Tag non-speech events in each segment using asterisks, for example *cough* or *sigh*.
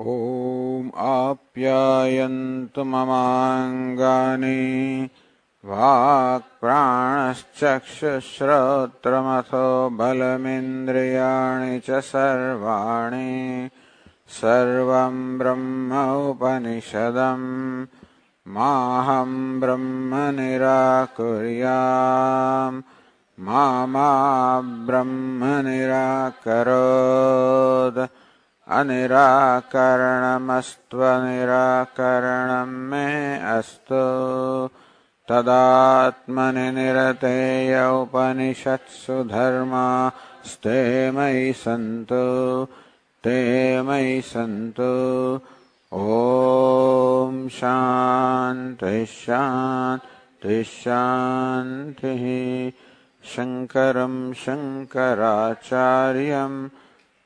ॐ आप्यायन्तु ममाङ्गानि वाक्प्राणश्चक्षुश्रोत्रमथो बलमिन्द्रियाणि च सर्वाणि सर्वं ब्रह्म उपनिषदम् माहं ब्रह्म निराकुर्याम् मा ब्रह्म निराकरोत् अनिराकरणमस्त्वनिराकरणं मे अस्तु। तदात्मनि निरतेय उपनिषत्सु धर्मास्ते मयि सन्तु ते मयि सन्तु। ॐ शान्तिः शान्तिः शान्तिः। शङ्करं शङ्कराचार्यम्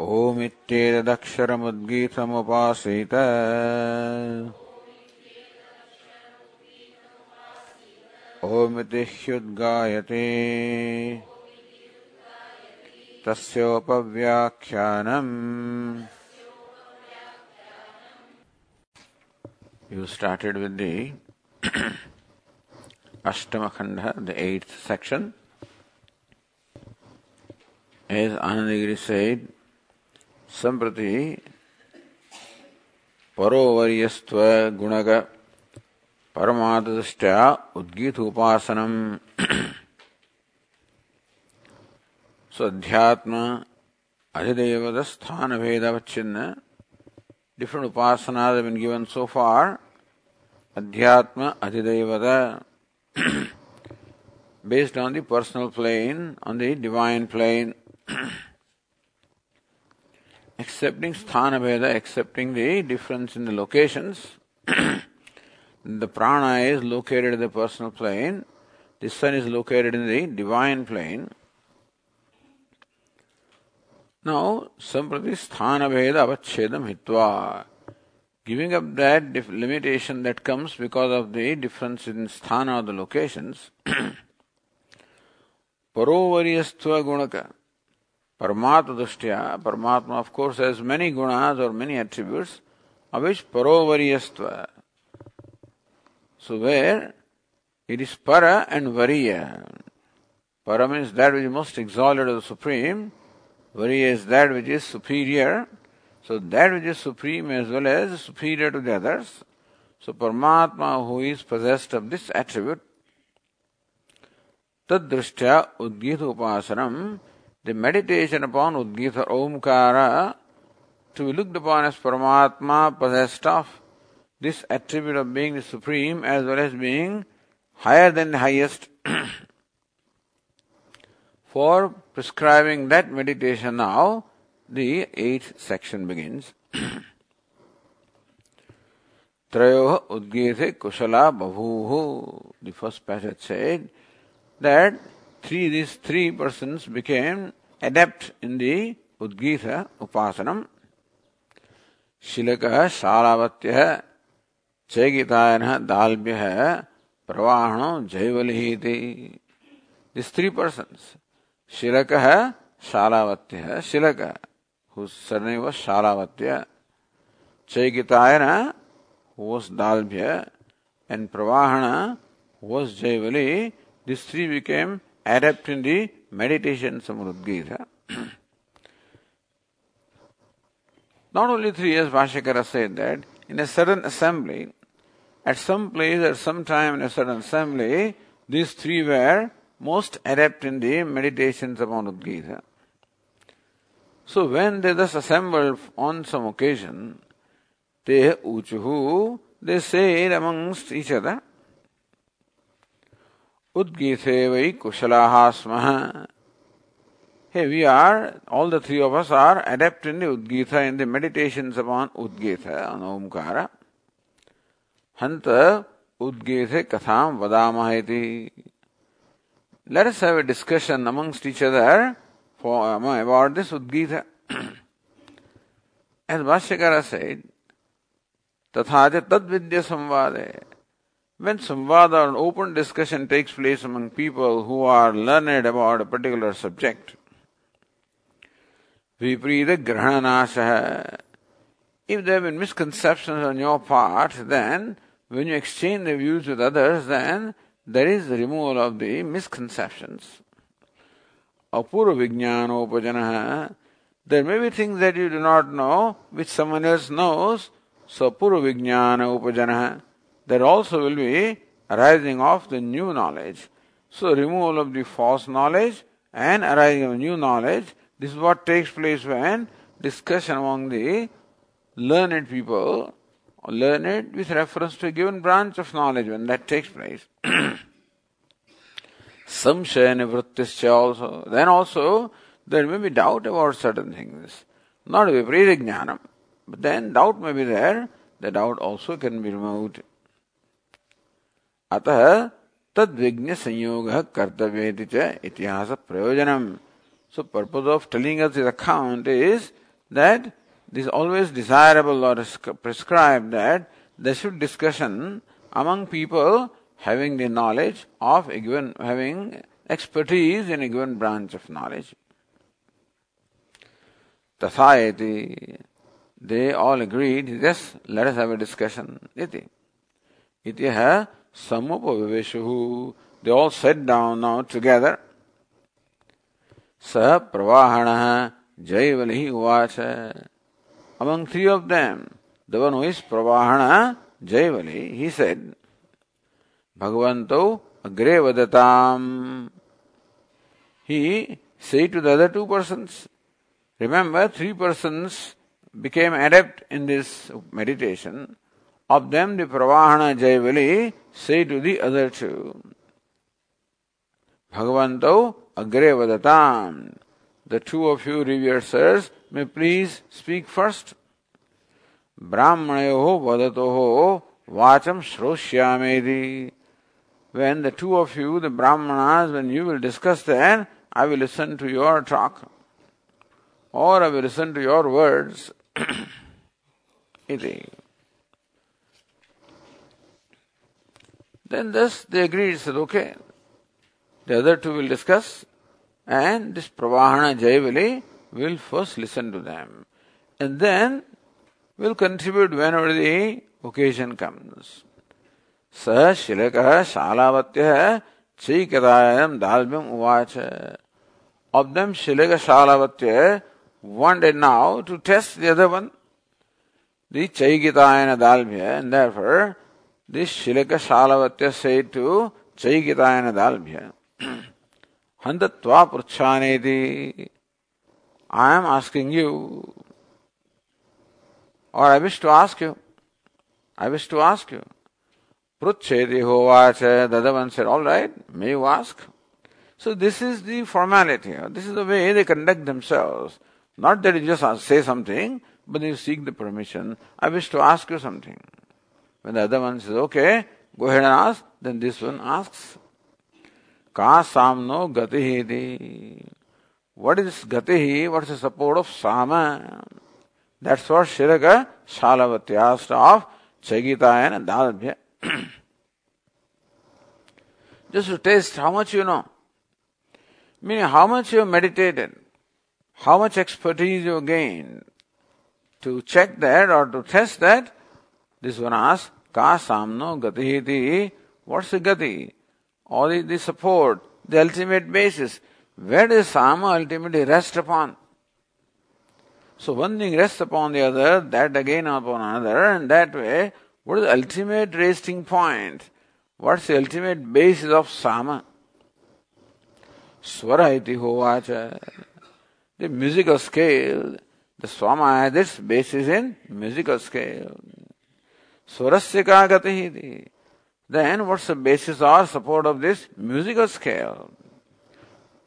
ओमित्येतदक्षरमुद्गीतमुपासीत। ओमिति ह्युद्गायते तस्योपव्याख्यानम्। You started with the अष्टमखण्डः the eighth section as Anandagiri said Samprati Parovaryastva Gunaga Paramadadastya Udgita Upasanam So Adhyatma Adhidevada Sthana Vedavachinna different upasanas have been given so far. Adhyatma *clears throat* Adhidevada based on the personal plane, on the divine plane, *clears throat* accepting sthana veda, accepting the difference in the locations. *coughs* the prana is located in the personal plane, the sun is located in the divine plane. Now, samprati sthana veda avachedam hitva. Giving up that dif- limitation that comes because of the difference in sthana or the locations. *coughs* Parovaryastva gunaka. Paramatma dushtya. Paramatma, of course, has many gunas or many attributes, of which parovaryastva. So, where it is para and variya. Para means that which is most exalted the Supreme. Variya is that which is superior. So that which is supreme as well as superior to the others. So Paramatma who is possessed of this attribute, Tadrishtya Udgita Upasanam, the meditation upon Udgita Omkara, to be looked upon as Paramatma possessed of this attribute of being the supreme as well as being higher than the highest. *clears throat* For prescribing that meditation now, the eighth section begins. *clears throat* Trayo Udgite Kushala Bhavuhu. The first passage said that three, these three persons became adept in the Udgita Upasanam. शिलकः शालावत्यः चैगितायनः दाल्भ्यः प्रवाहणो जैवलिः इति this three persons शिलकः शालावत्यः शिलकः whose surname Shalavatya Chaikitayana whose Dalbhya and Pravahana whose Jaivali this three became adept in the meditations of Not only three, as Bhashyakara said that, in a certain assembly, at some place, at some time in a certain assembly, these three were most adept in the meditations upon Udgita. So when they thus assembled on some occasion, they uchuhu, they said amongst each other, उद्गीते वै कुशला स्म। हे we are all the three of us are adept in the in the meditation upon Udgita Omkara हंत उद्गीत कथा वदामह let us have a discussion amongst each other about this Udgita and Bhashyakara said तथा च तद्विद्य संवाद when samvada or open discussion takes place among people who are learned about a particular subject, viprita grahanasha. If there have been misconceptions on your part, then when you exchange the views with others, then there is the removal of the misconceptions. Apurva vijnanopajana. There may be things that you do not know, which someone else knows. So purva vijnana there also will be arising of the new knowledge. So removal of the false knowledge and arising of new knowledge, this is what takes place when discussion among the learned people, learned with reference to a given branch of knowledge, when that takes place. *clears throat* Samshaya nivrittischa also. Then also there may be doubt about certain things. Not viparita jnanam, but then doubt may be there. The doubt also can be removed. अतः तद्विज्ञ संयोग कर्तव्य इतिहास प्रयोजनम so purpose of telling us account is that this always desirable or prescribe that should discussion among people having the knowledge of a given having expertise in a given branch of knowledge. Tathayati. They all agreed, yes, let us have a discussion. Iti. Iti ha Samupaviveshu. They all sat down now together. Sah Pravahana Jaivali Uvacha. Among three of them, the one who is Pravahana Jaivali, he said, Bhagavanto Agre Vadatam. He said to the other two persons, remember three persons became adept in this meditation. Of them, the Pravahana Jaivali say to the other two, Bhagavanto agre vadatam. The two of you revered sirs may please speak first. Brahmanayo vadatoho vacham shroshyamedi. When the two of you, the Brahmanas, when you will discuss then, I will listen to your talk. Or I will listen to your words. *clears throat* Iti. Then thus they agreed, said, okay, the other two will discuss, and this Pravahana Jaivali will first listen to them. And then will contribute whenever the occasion comes. स शिलकः शालावत्यः चैकदायनं दाल्म्यम् उवाच of them Shilaka Shalavatya wanted now to test the other one, the Chaigitayana Dalmya, and therefore this Shilaka Shalavatya said to Chaikitayana Dalbhya, Handatva Prachaneti, I am asking you, or I wish to ask you, I wish to ask you. Prucheti hovacha, the other one said, all right, may you ask? So this is the formality, this is the way they conduct themselves. Not that you just say something, but you seek the permission. I wish to ask you something. When the other one says, okay, go ahead and ask, then this one asks, Ka samno gatihi What is gatihi? What is the support of sama? That's what Shilaka Shalavati asked of Chagitaya and Dalabhya. *clears throat* Just to taste how much you know. Meaning how much you meditated, how much expertise you gained. To check that or to test that, this one asks, Ka samno gati What's the gati? All is the support, the ultimate basis. Where does sama ultimately rest upon? So one thing rests upon the other, that again upon another, and that way, what is the ultimate resting point? What's the ultimate basis of sama? Swara iti hovacha. The musical scale, the swama has its basis in musical scale. स्वरस्य का गति ही थी then what's basis or support of this musical scale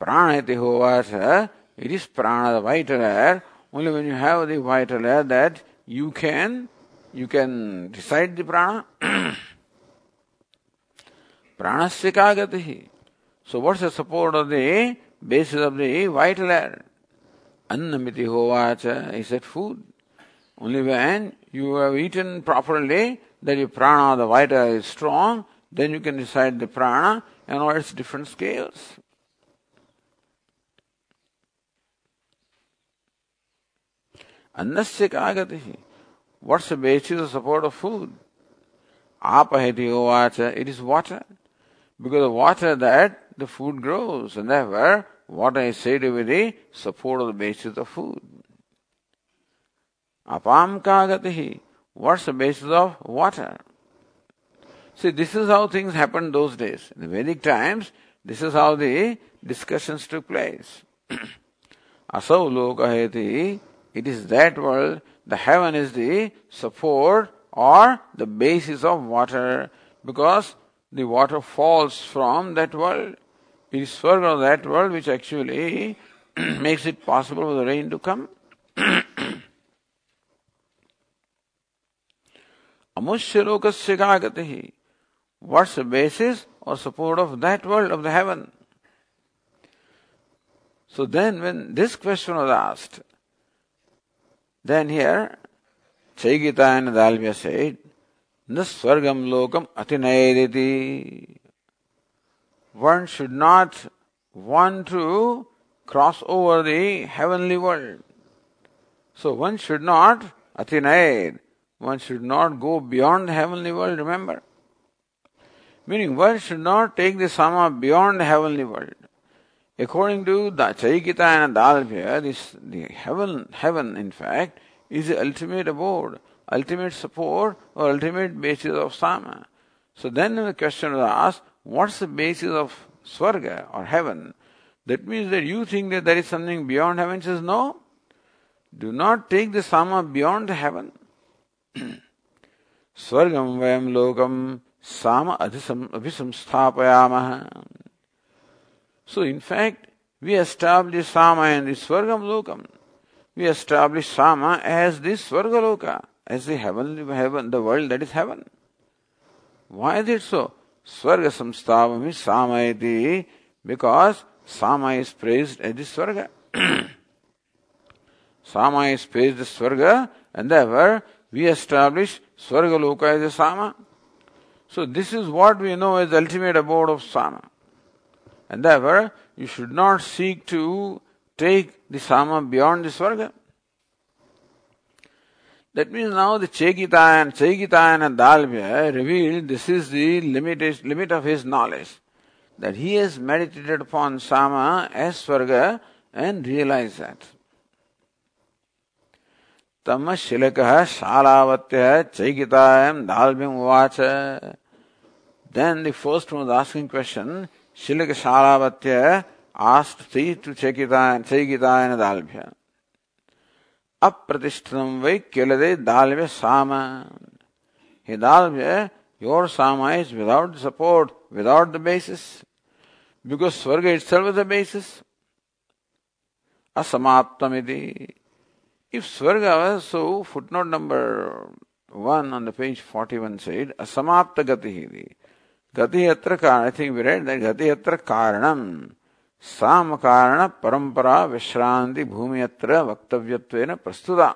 प्राण इति होवास it is prana the air only when you have the air that you can you can decide the prana प्राणस्य का गति ही so what's support of the basis of the vital air अन्नमिति होवाच is it food only when you have eaten properly, that your prana, the vital is strong, then you can recite the prana and all its different scales. Annasya kagatihi. What's the basis of support of food? Apahiti ovacha, it is water. Because of water that the food grows, and therefore water is said to be the support of the basis of food. Apam kagatihi. What's the basis of water? See, this is how things happened those days. In the Vedic times, this is how the discussions took place. *clears throat* Asau lokaheti, it is that world, the heaven is the support or the basis of water because the water falls from that world. It is Swarga of that world which actually *clears throat* makes it possible for the rain to come. Amushya kagatihi. What's the basis or support of that world of the heaven? So then when this question was asked, then here Chaigita and Dalmya said, Naswargam lokam atinayediti. One should not want to cross over the heavenly world. So one should not atinayed. One should not go beyond the heavenly world, remember. Meaning one should not take the sama beyond the heavenly world. According to the Chaikita and Dalbhya, this the heaven heaven in fact is the ultimate abode, ultimate support or ultimate basis of sama. So then the question was asked, what's the basis of swarga or heaven? That means that you think that there is something beyond heaven. He says, no. Do not take the sama beyond heaven. Swargam vayam lokam Sama abhisamsthapayamah. So in fact, we establish Sama in the Swargam Lokam. We establish Sama as the Swargaloka, as the heavenly heaven, the world that is heaven. Why is it so? Swarga samstavami Sama iti, because Sama is praised as the Swarga. Sama is praised as Swarga, and therefore we establish Swargaloka as a Sama. So this is what we know as ultimate abode of sama. And therefore, you should not seek to take the sama beyond the swarga. That means now the Chaitanya, and Chaitanya and Dalbhya revealed this is the limit, limit of his knowledge. That he has meditated upon Sama as Swarga and realized that. तम शिलक शालावत चैकिता दालबिम उवाच। Then the first one asking question Shilaka Shalavat asked three to Chaikita Chaikita Dalbhya अप्रतिष्ठितम वै केलदे दालव्य साम हे Dalbhya your sama is without the support without the basis because swarga it's basis असमाप्तमिति। If Swarga was so, footnote number one on the page 41 said, Asamapta gatihi. गति अत्र कारण I think we read that गति अत्र कारणम साम कारण परंपरा विश्रांति भूमि अत्र वक्तव्यत्वेन प्रस्तुता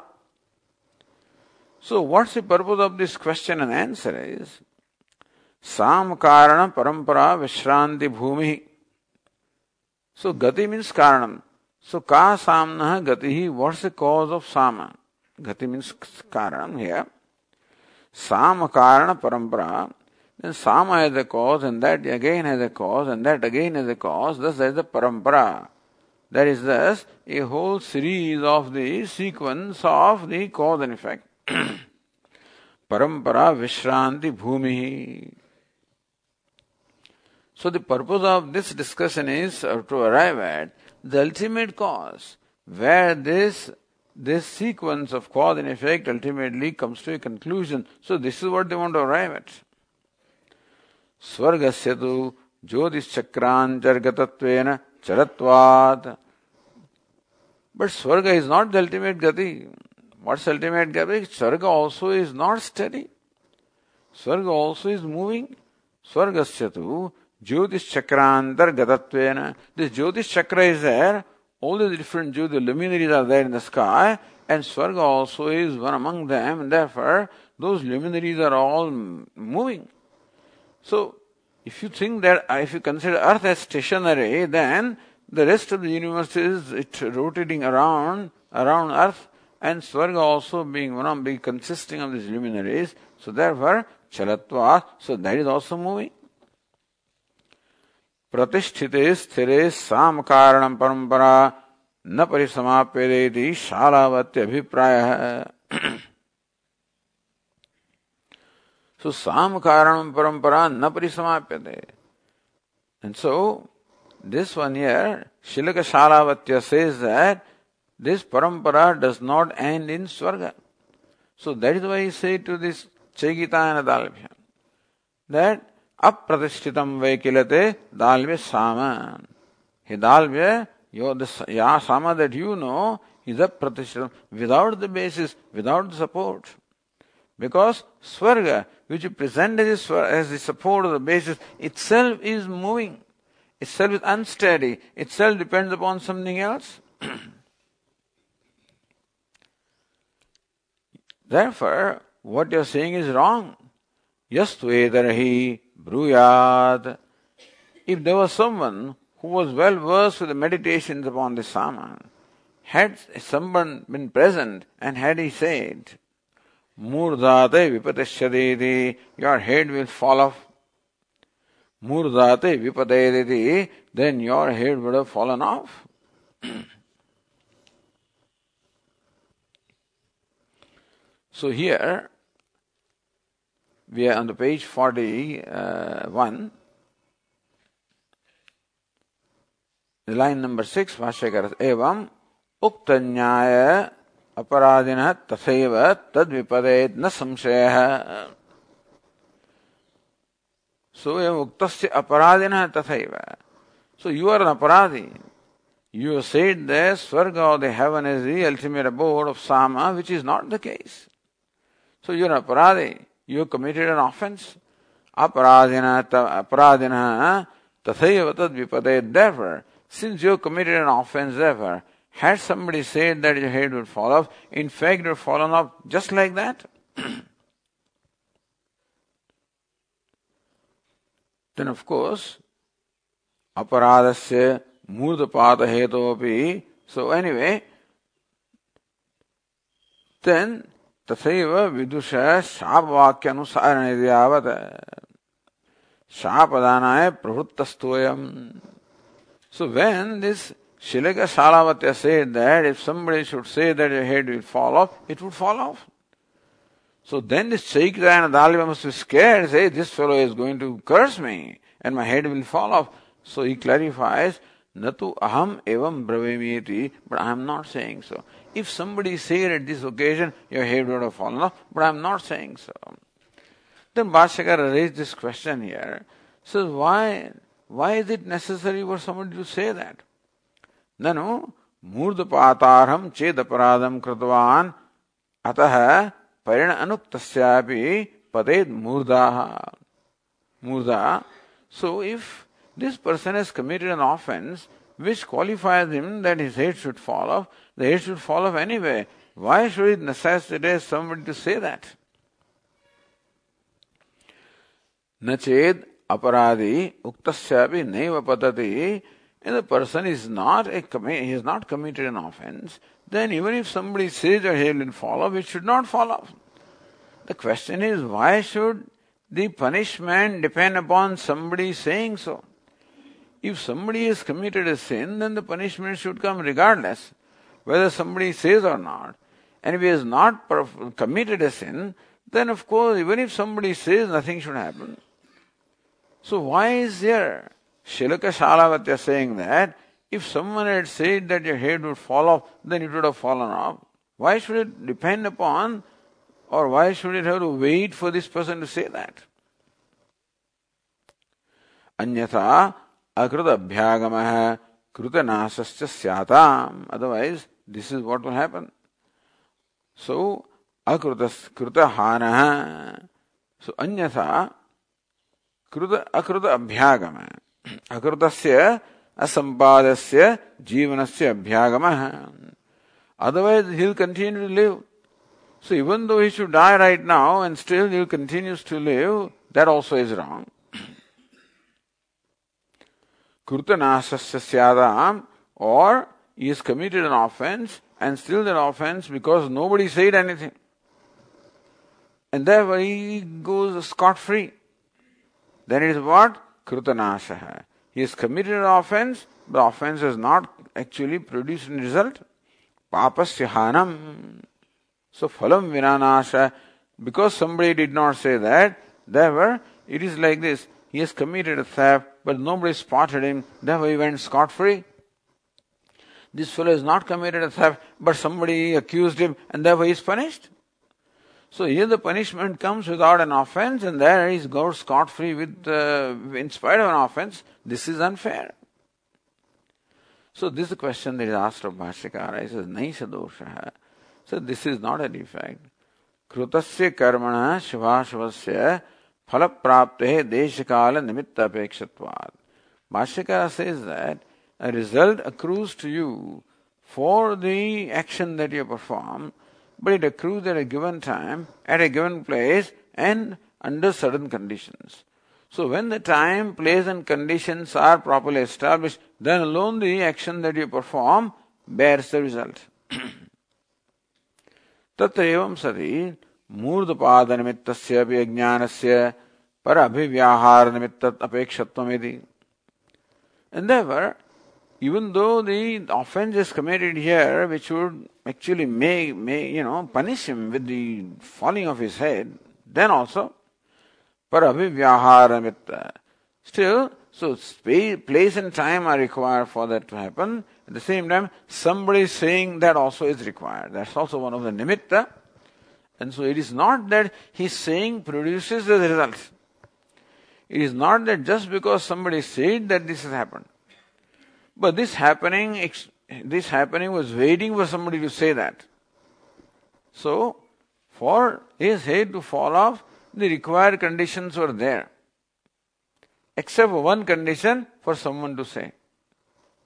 so what's the purpose of this question and answer is साम कारण परंपरा विश्रांति भूमि सो गति means So ka samna gatihi, what's the cause of sama? Gati means karanam here. Sama karana parampara. Then sama is a cause and that again is a cause and that again is a cause. Thus there is the parampara. There is thus a whole series of the sequence of the cause and effect. parampara Vishranti Bhumi. So, the purpose of this discussion is to arrive at the ultimate cause, where this this sequence of cause and effect ultimately comes to a conclusion. So, this is what they want to arrive at. स्वर्गस्य तु ज्योतिश्चक्रान्तर्गतत्वेन चरत्वात् But Swarga is not the ultimate gati. What's ultimate gati? Swarga also is not steady. Swarga also is moving. Swargasya tu Jyotish Gatatvena. This Jyotish Chakra is there. All the different Jyoti luminaries are there in the sky. And Swarga also is one among them. And therefore, those luminaries are all moving. So, if you think that, uh, if you consider Earth as stationary, then the rest of the universe is it rotating around, around Earth, and Swarga also being one of being consisting of these luminaries. So therefore, Chalatva, so that is also moving. प्रतिष्ठित स्थिर साम कारण परंपरा, न परिसमाप्य शालावत्य अभिप्राय सो *clears throat* साम कारण परंपरा न परिसमाप्य दे end so this one here Shilaka Shalavatya says this parampara does not end in swarga so that is why say to this Chegita that अप्रतिष्ठितम वे किलते दालव्य साम he dalvya your the ya sama that you know is a pratishthitam without the basis without the support because swarga which you present as, as the support of the basis itself is moving itself is unsteady itself depends upon something else *clears throat* therefore what you are saying is wrong yastu edarahi bruyad. If there was someone who was well versed with the meditations upon this Sama, had someone been present and had he said, Murdate vipatashyadeti, your head will fall off. Murdate vipadedeti, then your head would have fallen off. *clears throat* so here, we are on the page 41, the line number 6, Bhashyakara, evam uktanyaya aparadina taseva tadvipadet na samshaya. So evam uktasya aparadinah taseva. So you are an aparadi. You said the Swarga or the heaven is the ultimate abode of Sama, which is not the case. So you are an aparadi you committed an offense. Aparadina, aparadina, tathayava tad vipade. Therefore, since you committed an offense, therefore, had somebody said that your head would fall off, in fact, it would fallen off just like that. *clears throat* then, of course, aparadasya murdapata hetopi. So, anyway, then तथैव विदुष शाप वाक्य अनुसार यावत शाप दानाय प्रवृत्त स्तोयम so when this Shileg Shalavat said that if somebody should say that your head will fall off it would fall off so then this Chaikrayan Dalve must say this fellow is going to curse me and my head will fall off so he clarifies न तो अहम एवं ब्रवेमी but I am not say If somebody said at this occasion, your head would have fallen off, but I'm not saying so. Then Bhashyakara raised this question here. Says, why, why is it necessary for somebody to say that? Nanu, मूर्धपातारहम चेद अपराधम कृतवान अतः परिण अनुक्तस्यापि पदेद मूर्धा मूर्धा so if this person has committed an offense which qualifies him that his head should fall off the head should fall off anyway. Why should it necessitate somebody to say that? Nached aparadi uktasyapi neva patati and the person is not a he has not committed an offense, then even if somebody says that he will fall off, it should not fall off. The question is why should the punishment depend upon somebody saying so? If somebody has committed a sin, then the punishment should come regardless whether somebody says or not. And if he has not committed a sin, then of course, even if somebody says, nothing should happen. So why is there Shilaka Shalavatya saying that if someone had said that your head would fall off, then it would have fallen off? Why should it depend upon, or why should it have to wait for this person to say that? अन्यथा अकृत अभ्यागम कृतनाशस्य स्याताम otherwise this is what will happen. So, akrutas kruta hana. So, anyatha कृत अकृत अभ्यागम अकृतस्य असंपादस्य जीवनस्य अभ्यागम otherwise he'll continue to live so even though he should die right now and still he continues to live that also is wrong Krutanasasya syadam or he has committed an offense and still that offense because nobody said anything and therefore he goes scot free then it is what? Krutanasha. He has committed an offense, the offense has not actually produced any result. Papasya hanam. So phalam vinanasha. Because somebody did not say that, therefore it is like this. He has committed a theft, but nobody spotted him, therefore he went scot free This fellow has not committed a theft, but somebody accused him, and therefore he is punished. So here the punishment comes without an offense, and there he goes scot free with, uh, in spite of an offense. This is unfair. So this is the question that is asked of Bhashyakara. He says, Naisha dosha. So this is not a defect. कृतस्य कर्मण शुभाशुभस्य फल प्राप्ते देश काल निमित्त अपेक्षत्वाद Bhashyakara says that a result accrues to you for the action that you perform but it accrues at a given time, at a given place, and under certain conditions. So when the time, place, and conditions are properly established, then alone the action that you perform bears the result. तत्र एवं सति मूर्धपाद निमित्तस्य अपि अज्ञानस्य पर अभिव्याहार निमित्त अपेक्षत्वमिति and therefore even though the offense is committed here, which would actually may, may you know, punish him with the falling of his head, then also, paravivyaharamitta. Still, so space, place and time are required for that to happen. At the same time, somebody saying that also is required. That's also one of the nimitta. And so it is not that his saying produces the result. It is not that just because somebody said that this has happened. But this happening, this happening was waiting for somebody to say that. So, for his head to fall off, the required conditions were there. Except for one condition for someone to say.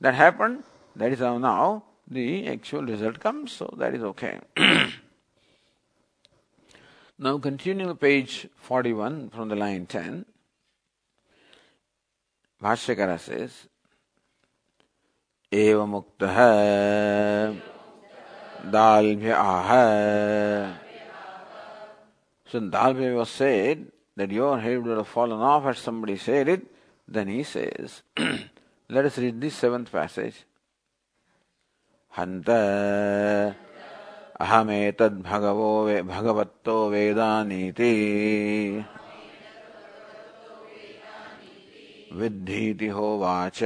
That happened, that is how now the actual result comes, so that is okay. *clears throat* now continuing page 41 from the line 10, Bhashyakara says, एव मुक्त है दाल्भ्य आह So Dalbhya was said that your head would have fallen off as somebody said it. Then he says, let us read this seventh passage. हन्त अहमेतद् भगवो वे भगवत्तो वेदानीति विद्धीति होवाच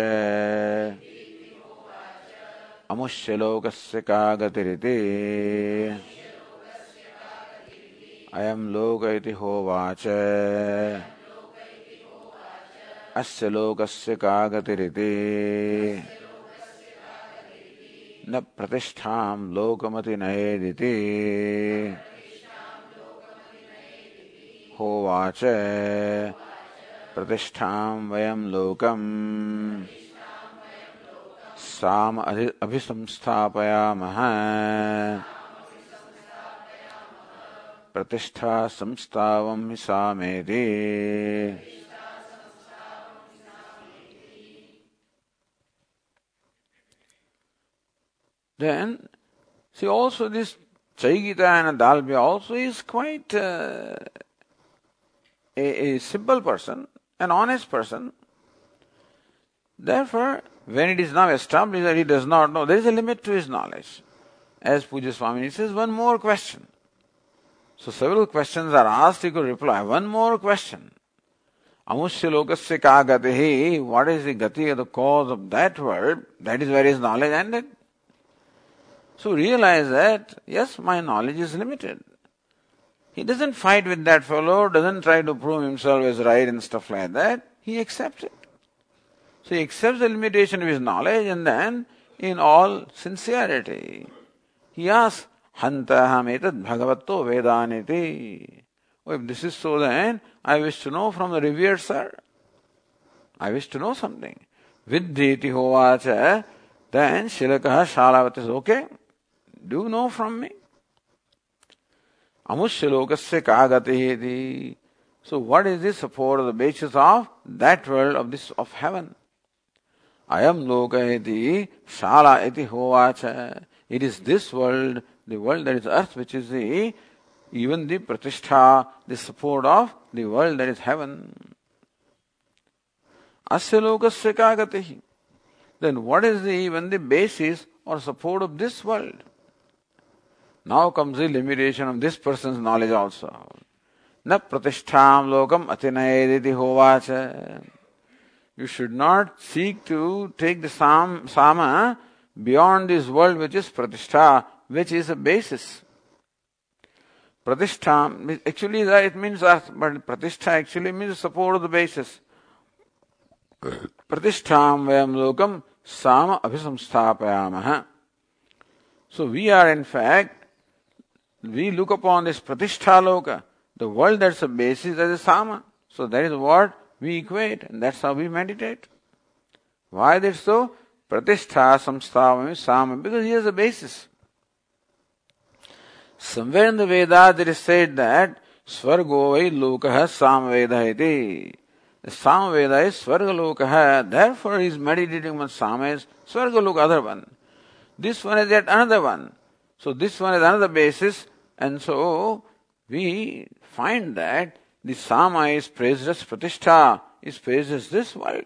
अमुष्यलोकस्य का गतिरिति अयं लोक इति होवाच। अस्य लोकस्य का गतिरिति न प्रतिष्ठां लोकमति नयेदिति। होवाच। प्रतिष्ठां वयं लोकम्। साम अभिसंस्थापयामः प्रतिष्ठा संस्थावं हि सामेति Then, see also this Chaigita and Dalbya also is quite uh, a, a simple person, an honest person. Therefore, when it is now established that he does not know, there is a limit to his knowledge. As Puja Swami says, one more question. So several questions are asked, he could reply. One more question. Amushya lokasya ka gatihi, what is the gati, the cause of that word? That is where his knowledge ended. So realize that, yes, my knowledge is limited. He doesn't fight with that fellow, doesn't try to prove himself as right and stuff like that. He accepts it. So he accepts the limitation of his knowledge and then, in all sincerity, He asks, Hantaham etad bhagavatto vedaniti. Oh, if this is so, then I wish to know from the revered sir. I wish to know something. Viddhiti hovacha. Then Shilakaha Shalavati says, okay, do you know from me. Amushalokasya kagati So what is this for the basis of that world of this of heaven? Ayam loka iti shala iti hovacha. It is this world, the world that is earth, which is the even the pratishtha, the support of the world that is heaven. Asya lokasya kagatihi. Then what is the, even the basis or support of this world? Now comes the limitation of this person's knowledge also. Na pratishtham lokam atinayediti hovacha. You should not seek to take the sam, sama beyond this world which is pratishtha, which is a basis. Pratishtha, actually it means earth, but pratishtha actually means support of the basis. Pratistham vayam lokam sama abhisamsthapayamaha. So we are in fact, we look upon this pratishtha loka, the world that's a basis as a sama. So that is what we equate and that's how we meditate. Why that so? Pratishtha samsthavami sama, because he has a basis. Somewhere in the Vedas it is said that Swargo vai lokaha samveda iti. The samveda is Swargalokaha, therefore he is meditating on Sama is Swargaloka, other one. This one is yet another one. So this one is another basis, and so we find that the Sama is praised as Pratishtha, is praised as this world.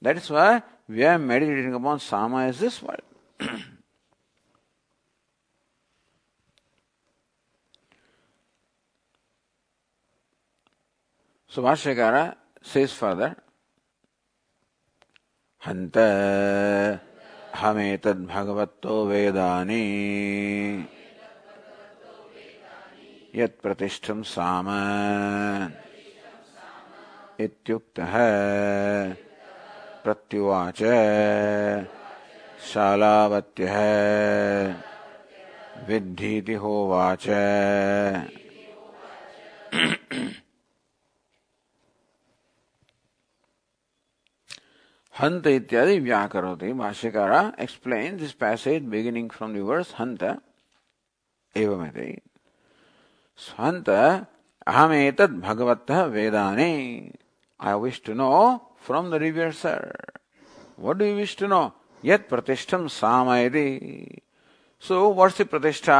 That is why we are meditating upon Sama as this world. *clears throat* so Bhashyakara says further, हन्त हमेतद्भगवत्तो वेदानि यत्प्रतिष्ठं साम इत्युक्तः प्रत्युवाच शालावत्यः विद्धीति होवाच। हंत इत्यादि व्याकरोति। Bhashyakara explain this passage beginning from the verse हंत एवमेति। स्वंत अहम एतद भगवत वेदाने। I wish to know from the revered sir what do wish to know यद प्रतिष्ठम साम so what's the pratishtha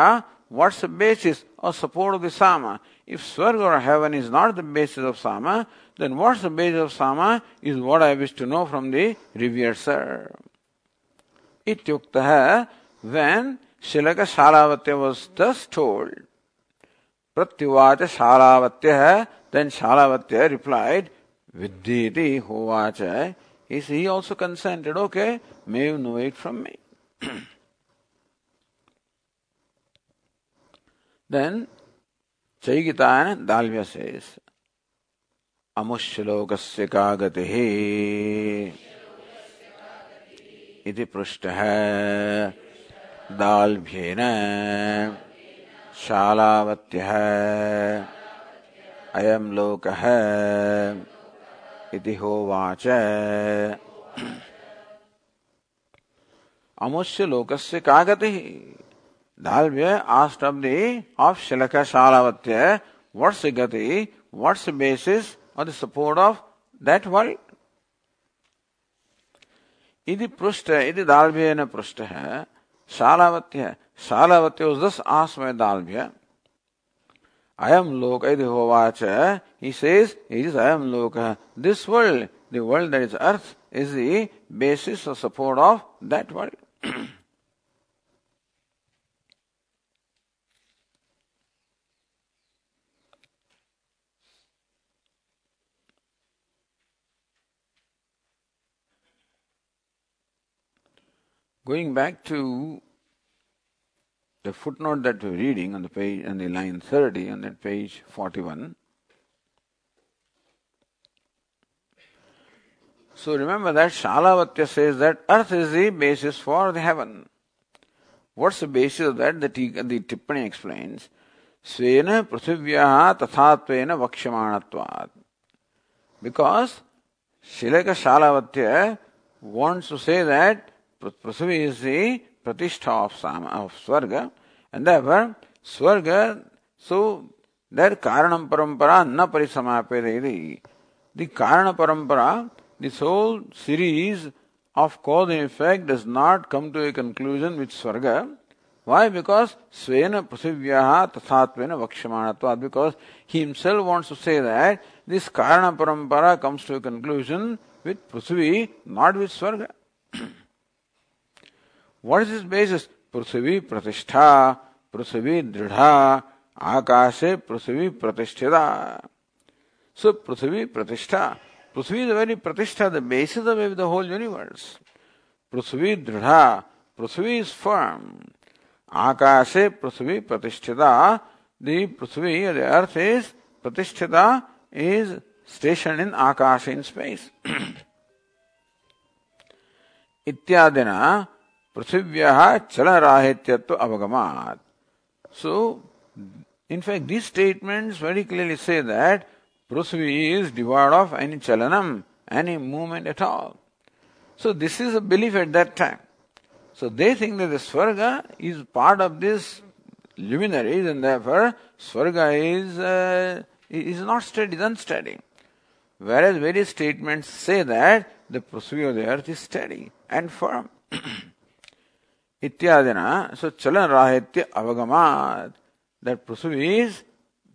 what's basis or support of the sama if swarga or heaven is not the basis of sama then what's basis of sama is what I wish to know from the revered sir इत्युक्त है when Shilaka Shalavatya was thus told प्रत्युवाच शालावत्य है then Shalavatya replied विद्धि होवाच is he also consented okay may you know it from me then Chaigitan Dalvya says अमुश्लोक का गति पृष्ठ है *clears throat* शालावत्यः। अयम् लोकः इति होवाच। अमुष्य लोकस्य का गतिः? Dalvya asked of the of Shilaka Shalavatya what's gati? What's basis or the support of that world इति पृष्ठ, इति दाल्व्येन पृष्ठ। Shalavatya Shalavati was thus asked by Dalbhya, Ayam Loka He says, He is Ayam Loka. This world, the world that is earth, is the basis or support of that world. Going back to the footnote that we're reading on the page on the line 30 on that page 41. So remember that Shalavatya says that earth is the basis for the heaven. What's the basis of that? The, the Tippani explains. Svena prithivya tathatvena vakshamanatvat. Because Shilaka Shalavatya wants to say that Prithvi is the pratishtha of, Sama, of Swarga, and therefore Swarga, so that Karanam Parampara na parisamapede. The Karana Parampara, this whole series of cause and effect does not come to a conclusion with Swarga. Why? Because Svena Prasivyaha Tathatvena Vakshamanatvat. Because he himself wants to say that this Karana Parampara comes to a conclusion with Prithvi, not with Swarga. What is his basis? Prithvi Pratishtha, Prithvi Dridha, Akashe Prithvi Pratishtha. So Prithvi Pratishtha. Prithvi is a very Pratishtha, the basis of the whole universe. Prithvi Dridha. Prithvi is firm. Akashe Prithvi Pratishtha. The Prithvi, the earth is Pratishtha, is stationed in Akash in space. इत्यादिना Prithivyaha chalarahityato avagamat. So, in fact, these statements very clearly say that Prithvi is devoid of any chalanam, any movement at all. So, this is a belief at that time. So, they think that the svarga is part of this luminary, and therefore svarga is, uh, is not steady, is unsteady. Whereas various statements say that the Prithvi of the earth is steady and firm. *clears throat* Ityadina, so chalanrahitya avagamat. That Prasuvi is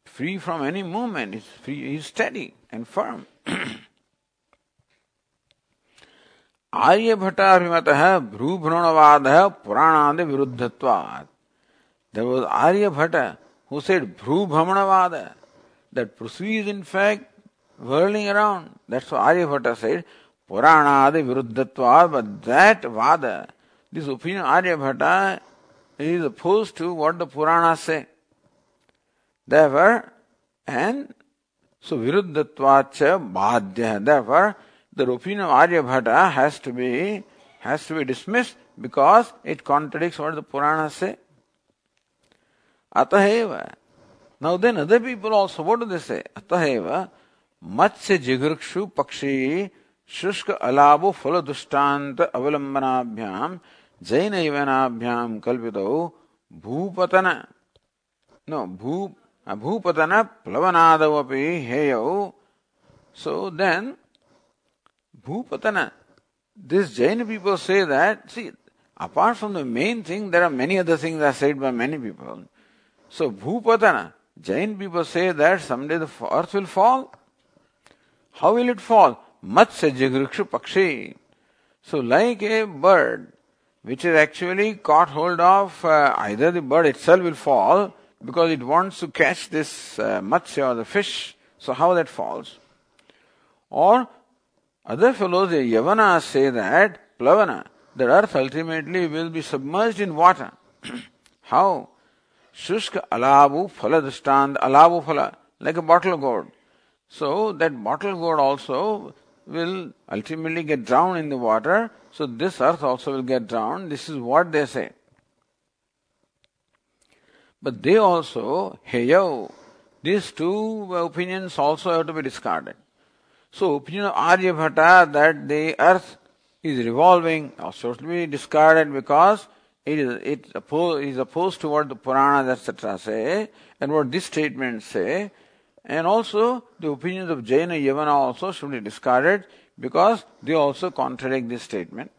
free from any movement, is free, he is steady and firm. आर्यभट्टाभिमत है भ्रूभ्रूणवाद है पुराणादि विरुद्धत्वाद there was Aryabhatta who said bhrubhramanavada that prithvi is in fact whirling around. That's what Aryabhatta said. Puranadi viruddhatvad, but that vada this opinion Aryabhata is opposed to what the Puranas say. Therefore, and so Viruddhatvacha Bhadya. Therefore, the opinion of Aryabhata has to be has to be dismissed because it contradicts what the Puranas say. Ataheva. Now then other people also, what do they say? Ataheva मत्स्य जिघृक्षु पक्षी शुष्क अलाभो फल दुष्टान्त अवलंबनाभ्याम जैन युवनाभ्याम कल्पित भूपतन नो भू भूपतन प्लवनाद हेय। So then bhupatana this Jain people say that see apart from the main thing there are many other things are said by many people so bhupatana Jain people say that someday the will fall how will it fall मत्स्य जिगृक्ष पक्षी so like a bird which is actually caught hold of, uh, either the bird itself will fall because it wants to catch this uh, matsya or the fish. So, how that falls? Or other fellows, the Yavana say that Plavana, the earth ultimately will be submerged in water. *clears throat* how? Shushka alavu phala drishtand, alavu phala, like a bottle gourd. So that bottle gourd also will ultimately get drowned in the water. So this earth also will get drowned. This is what they say. But they also, heyo, these two opinions also have to be discarded. So opinion of Aryabhata that the earth is revolving also to be discarded because it is it is opposed to what the Puranas etc. say and what this statement say and also, the opinions of Jaina Yavana also should be discarded because they also contradict this statement.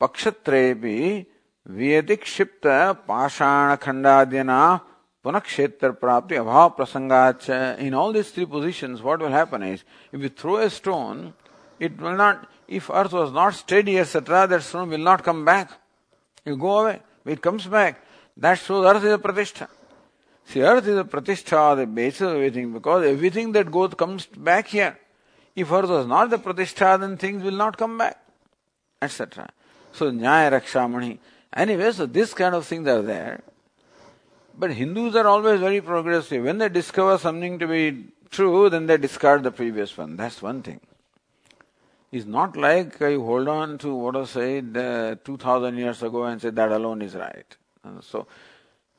Pakshatrepi Vyadikshipta Pashana Khandadhyana Punakshetra Prapti Abhav Prasangacha. In all these three positions, what will happen is, if you throw a stone, it will not, if earth was not steady, etc., that stone will not come back. You go away. It comes back, that shows earth is a pratishtha. See, earth is a pratishtha, the basis of everything, because everything that goes comes back here. If earth was not the pratishtha, then things will not come back, etc. So, Nyaya Rakshamani. Anyway, so this kind of things are there. But Hindus are always very progressive. When they discover something to be true, then they discard the previous one. That's one thing. is not like you hold on to what was said uh, 2000 years ago and say that alone is right. Uh, so,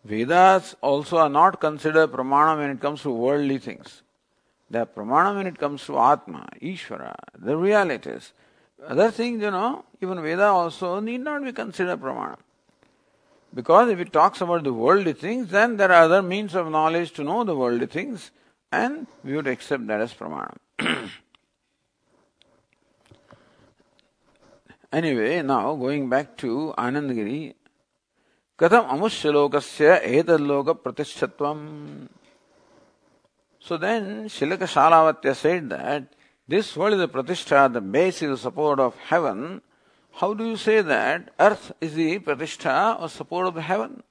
Vedas also are not considered pramana when it comes to worldly things. They are pramana when it comes to Atma, Ishvara, the realities. Other things, you know, even Veda also need not be considered pramana. Because if it talks about the worldly things, then there are other means of knowledge to know the worldly things, and we would accept that as pramana. *coughs* anyway, now going back to Anandagiri, कथम अमुष्यलोकस्य एतल्लोक प्रतिष्ठत्वम so then Shilaka Shalavatya said that this world is the pratishtha, the base the support of heaven. How do you say that earth is the pratishtha or support of heaven?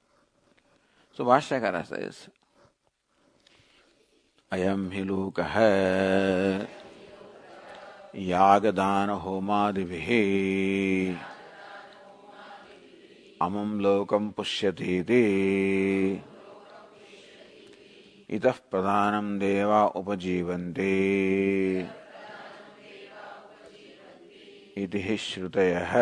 So Bhashyakara says, अयम हि लोक है यागदान होमादि अमं लोकं पुष्यतीति इतः प्रधानम देवा उपजीवन्ते। इति श्रुतयः।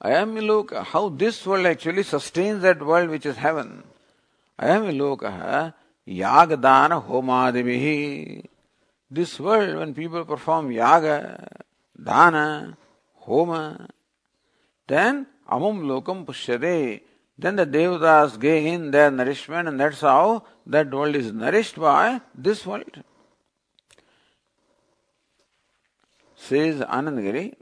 अयम लोक how this world actually sustains that world which is heaven अयम लोक यागदान होमादिभिः this world when people perform yaga dana homa then Amum lokam pushyate. Then the devatas gain their nourishment, and that's how that world is nourished by this world. Says Anandagiri,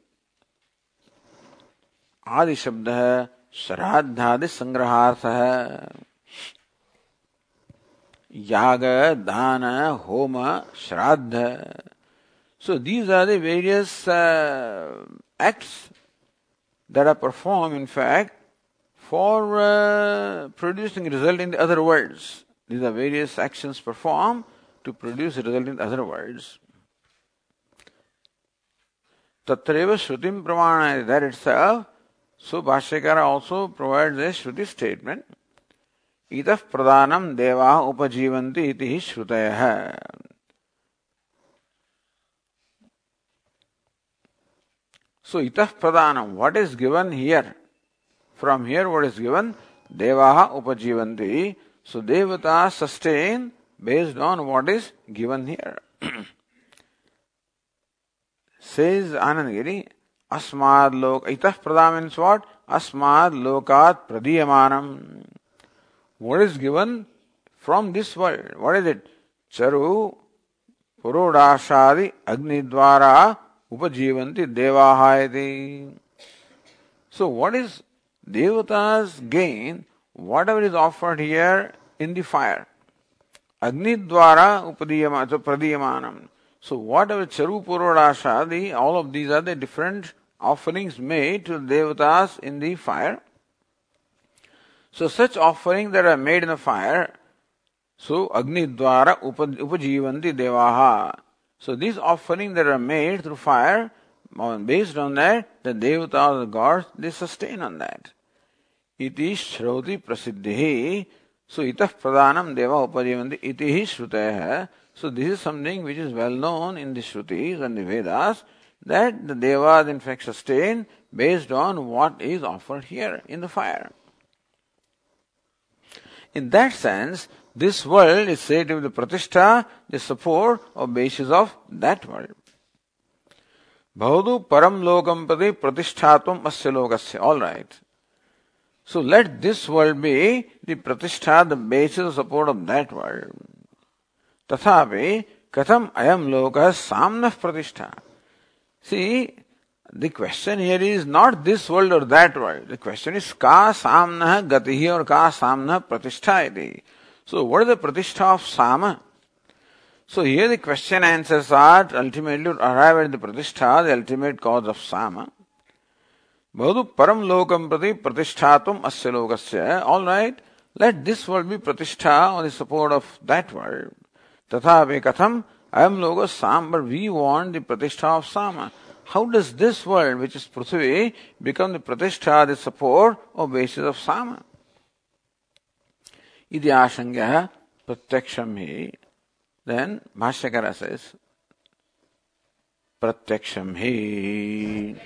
आदि शब्द है श्राद्धादि संग्रहार्थ है याग dana home श्राद्ध so these are the various uh, acts that are performed, in fact, for uh, producing result in the other worlds. These are various actions performed to produce result in other worlds. Tatreva Shrutim Pramana is there itself. So Bhashyakara also provides a Shruti statement. Itah Pradhanam Deva Upajivanti iti So itaf itapradanam, what is given here? From here, what is given? Devaha upajivanti. So devata sustain based on what is given here. *clears throat* Says Anandagiri, asmad loka. Itapradam means what? Asmad lokat pradiyamanam. What is given from this world? What is it? Charu purodashadi agnidvara upajivanti devahayati. So what is devatas gain? Whatever is offered here in the fire. Agni dwara upadiyama, so pradiyamanam. So whatever charu purodashadi, all of these are the different offerings made to devatas in the fire. So such offerings that are made in the fire, so Agni dwara upajivanti devaha. So these offerings that are made through fire, based on that, the devatas, the gods, they sustain on that. Iti shroti prasiddhi. So itah pradhanam deva upajivanti iti shrutaya. So this is something which is well known in the Shrutis and the Vedas that the devas in fact sustain based on what is offered here in the fire. In that sense, this world is said to be the pratishtha, the support or basis of that world. Bhavadu param lokam pati pratishthatum asya lokasya. All right. So let this world be the pratishtha, the basis or support of that world. Tathapi katham ayam loka samnah pratishtha. See, the question here is not this world or that world. The question is ka samnah gatihi or ka samnah pratishtha iti. So, what is the pratishtha of Sama? So, here the question answers are ultimately arrive at the pratishtha, the ultimate cause of Sama. Bhavadu param lokam prati pratishthatum asya lokasya. All right, let this world be pratishtha on the support of that world. Tathapi katham ayam loka sam, but we want the pratishtha of Sama. How does this world, which is Prithvi, become the pratishtha, the support or basis of Sama? आशंक्य प्रत्यक्षम ही। Then Bhashyakara says, प्रत्यक्षम ही।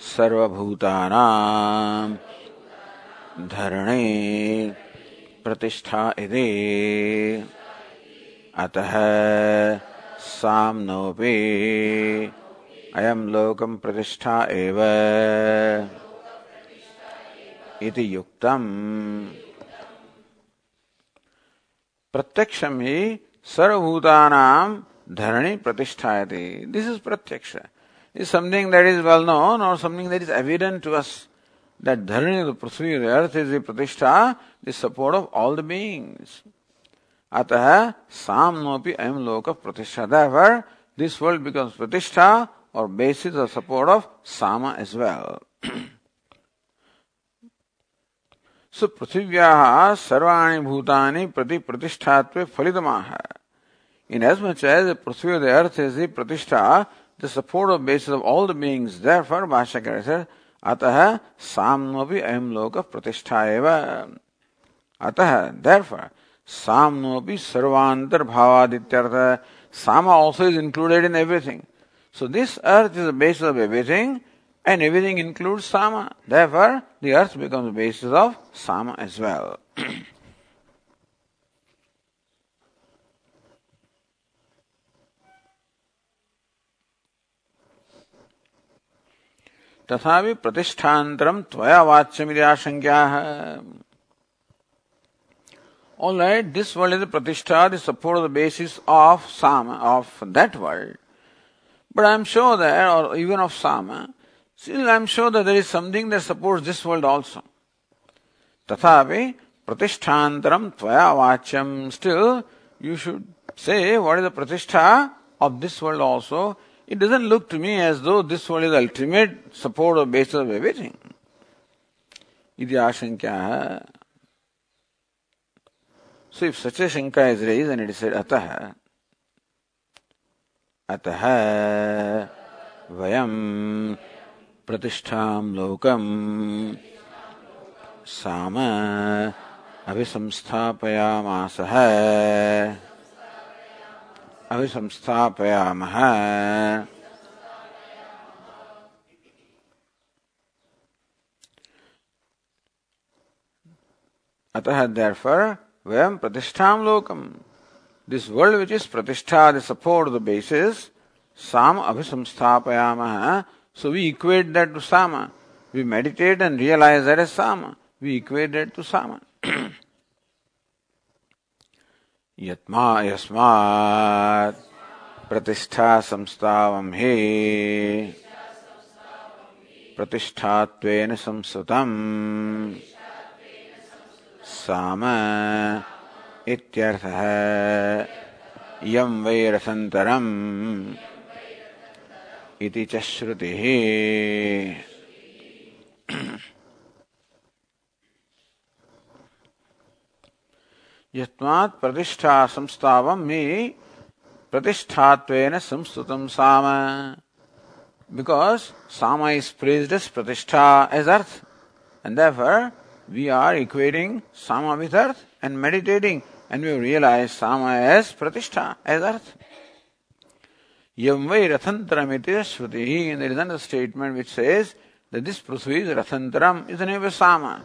सर्वभूतानां धरणे प्रतिष्ठा इति। अतः साम्नोपि अयम लोकम प्रतिष्ठा एव। इति युक्तम। प्रत्यक्ष ही सर्वभूता धरणी प्रतिष्ठा दिस इज़ प्रत्यक्ष। Is something that is well known or something that is evident to us that dharani prithvi earth is pratishtha the support of all the beings अतः साम नोपी अयम लोक प्रतिष्ठा दर this world becomes pratishtha or basis of support of sama as well पृथिव्या सर्वाणी भूतानि प्रति प्रतिष्ठात्वे फलितमाह In as much as the pursuit of the earth is the pratishtha, the support of basis of all the beings, therefore Bhashyakara said, अतः साम्नोपि अयं लोक प्रतिष्ठा एव। अतः देयरफॉर साम्नोपि सर्वांतर्भावादित्यर्थ sama also is included in everything so this earth is the base of everything and everything includes Sama. Therefore, the earth becomes the basis of Sama as well. तथापि प्रतिष्ठान्तरम त्वया वाच्यमिति आशंका All right, this world is the pratishtha, the support of the basis of sama, of that world. But I am sure that, or even of sama, still I am sure that there is something that supports this world also. Tathapi pratishthantaram tvaya vachyam. Still, you should say what is the pratishtha of this world also, It doesn't look to me as though this one is the ultimate support or basis of everything. इति आशंका है So if such a shanka is raised and it is said अतः अतः वयम प्रतिष्ठाम् लोकम्। साम अभिसंस्थापयामासः। अभिसंस्थापयामः। अतः therefore Vayam प्रतिष्ठाम Lokam. This world which is प्रतिष्ठा दि support the basis साम अभिसंस्थापयामः। So we equate that to sama we meditate and realize that as sama we equate that to sama यत्मा यस्मात् प्रतिष्ठा संस्थावं हि प्रतिष्ठात्वेन संस्कृतम् साम इत्यर्थः यं वै रसन्तरम् इति च श्रुतिः यस्मात् प्रतिष्ठा संस्थावम में प्रतिष्ठात्वेन संस्तुतम साम because sama is praised as pratishtha as earth and therefore we are equating sama with earth and meditating and we realize sama as pratishtha as earth yam vai rathantaram iti shruti and there is another statement which says that this prithvi is rathantaram is the name of sama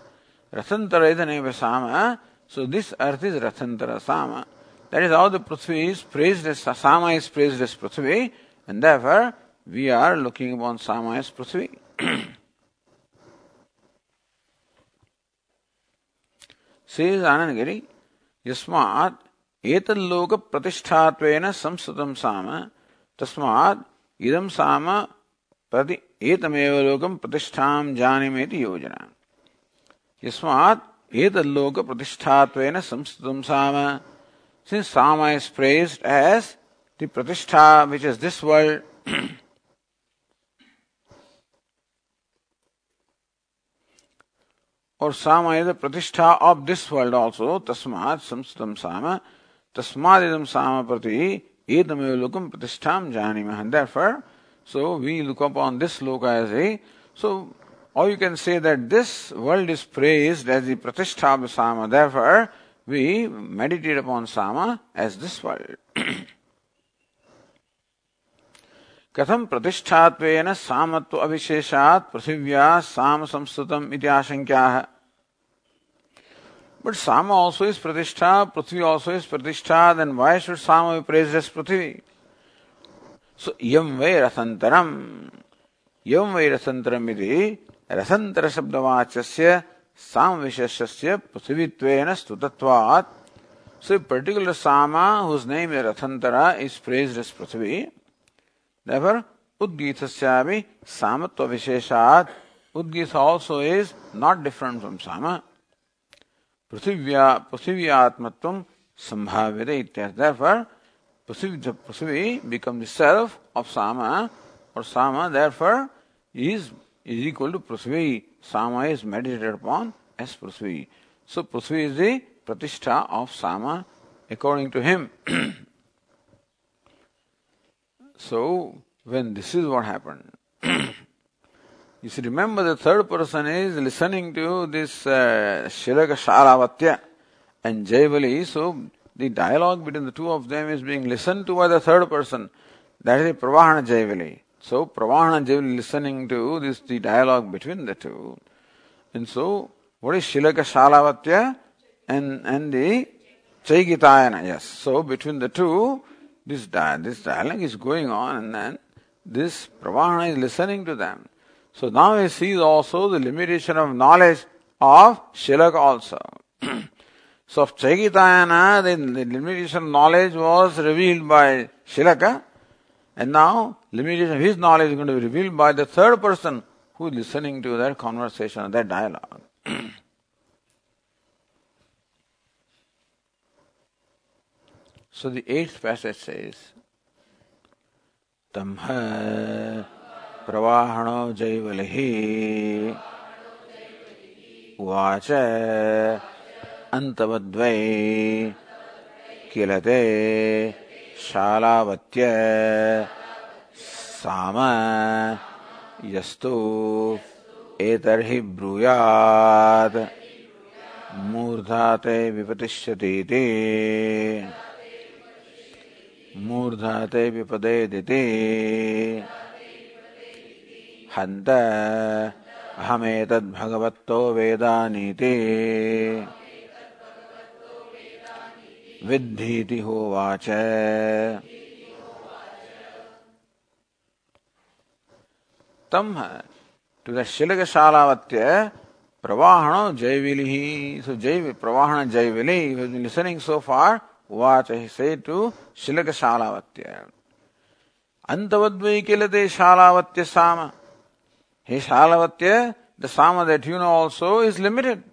rathantara is the name of sama So this earth is Rathantara Sama. That is how the Prithvi is praised as Sama is praised as Prithvi, and therefore we are looking upon Sama as Prithvi. Says Anandagiri, Yasmat एतल्लोक प्रतिष्ठात्वेन संस्कृतम साम तस्मात् इदं साम प्रति एतमेव लोकं प्रतिष्ठां जानीमेति योजना। यस्मात् एतल्लोक प्रतिष्ठात्वेन संस्कृतं साम। सिंस साम इज़ praised एज द प्रतिष्ठा which is this world or sama is the pratishtha of this world also तस्मात् संस्तम साम। तस्मादिदम साम प्रति Edamayolokum pratistham janimah. Therefore, so we look upon this loka as a, so, or you can say that this world is praised as the pratishtha of sama. Therefore, we meditate upon sama as this world. कथम प्रतिष्ठात्वेन सामत्व अविशेषात् पृथिव्या साम संस्कृतम इति आशंक्या है But Sama also is Pratishtha, Prithvi also is Pratishtha, then why should Sama be praised as Prithvi? So, Yam Vai Rasantaram. Yam Vai Rasantaram iti Rasantara Shabdavachasya Sama Visheshasya Prithvitvena Stutatvat. So, a particular Sama whose name is Rathantara is praised as Prithvi. Therefore, Udgitasyavi Samatva Visheshat. Udgita also is not different from Sama. Prithivya, Prithivya Atmatvam Sambhavide ityas. Therefore, Prithvi, becomes the self of Sama, or Sama therefore is, is equal to Prithvi. Sama is meditated upon as Prithvi. So Prithvi is the Pratishtha of Sama according to him. *clears throat* so, when this is what happened, you see, remember the third person is listening to this uh, Shilaka Shalavatya and Jaivali. So the dialogue between the two of them is being listened to by the third person. That is the Pravahana Jaivali. So Pravahana Jaivali listening to this the dialogue between the two. And so what is Shilaka Shalavatya and, and the Chaikitayana? Yes. So between the two, this, di- this dialogue is going on and then this Pravahana is listening to them. So now he sees also the limitation of knowledge of Shilaka also. *clears throat* so of Chaitanya, the, the limitation of knowledge was revealed by Shilaka, and now limitation of his knowledge is going to be revealed by the third person who is listening to that conversation, or that dialogue. *clears throat* so the eighth passage says, Tamha प्रवाहणो जैवलिः उवाच अन्तवद्वै किल ते शालावत्य साम यस्तु एतर्हि ब्रूयात् मूर्धा ते विपतिष्यतीति। मूर्धा ते विपदेदिति। हन्त। अहमेतद्भगवतो वेदानीति। विद्धीति होवाच। तम तु शिलगशालावत्य प्रवाहण जयविलिहि सो जय Pravahana Jaivali listening so far watch say to शिलगशालावत्य। अन्तवद्वै किलते शालावत्य साम। His Halavatya, the Sama that you know also is limited.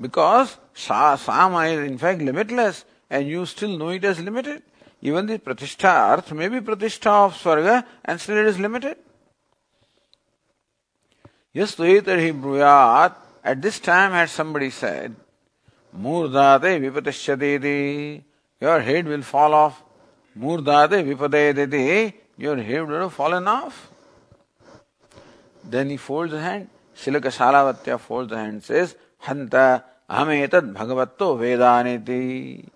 Because Sama is in fact limitless and you still know it as limited. Even the Pratishtha Earth may be Pratishtha of Swarga and still it is limited. Yes, Tuhitar Bruyat, at this time had somebody said, Murdate vipatishyadeti, your head will fall off. Murdate vipadedeti, your head will have fallen off. Then he folds the hand. Shilaka Shalavatya folds the hand, says, Hanta Ametad Bhagavato Vedaneti.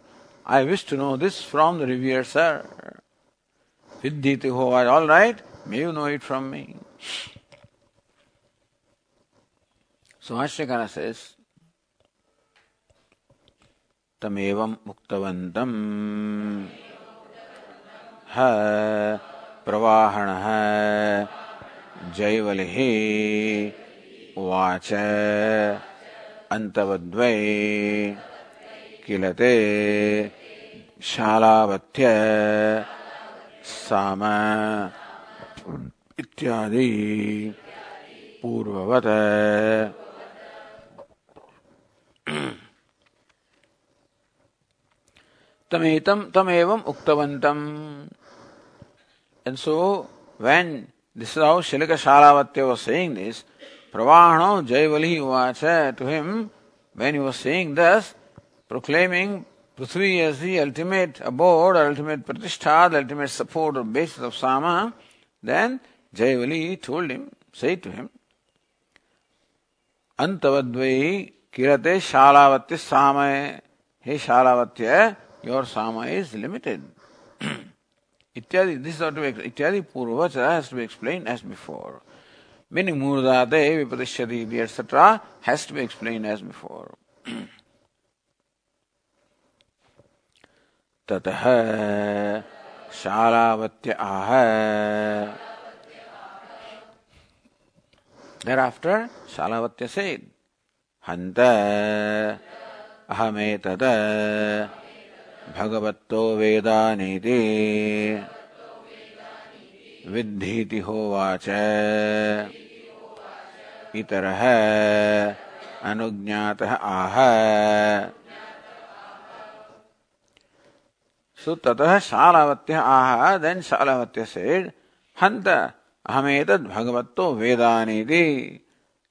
I wish to know this from the revered sir. Vidditi Hovar, all right, may you know it from me. So Ashtakara says, तमेवम् उक्तवन्तम् ha प्रवाहणः जयवलिः उवाच अन्तवद्वै किल ते शालावत्य साम इत्यादि पूर्ववत। तमेतम तमेवम उक्तवंतम and so when This is how Shilaka Shalavatya was saying this. Pravahano Jayavali Uvacha to him when he was saying this, proclaiming Prithvi as the ultimate abode, ultimate pratishtha, the ultimate support or basis of Sama, then Jayavali told him, say to him, Antavadvai kirate Shalavatya Sama. Hey Shalavatya, your Sama is limited. इत्यादि this ought to इत्यादि पूर्ववच has to be explain as before meaning मूर्धादे विपदिष्यति इति etcetera has to be explain as before ततः शालावत्य आह। Thereafter Shalavatya said हंत अहमेतद। भगवत्तो वेदानीति। विद्धीति होवाच। इतरः अनुज्ञातः आह। सो ततः शालावत्य आह देन शालावत्य सेड हंत अहमेतद् भगवत्तो वेदानीति।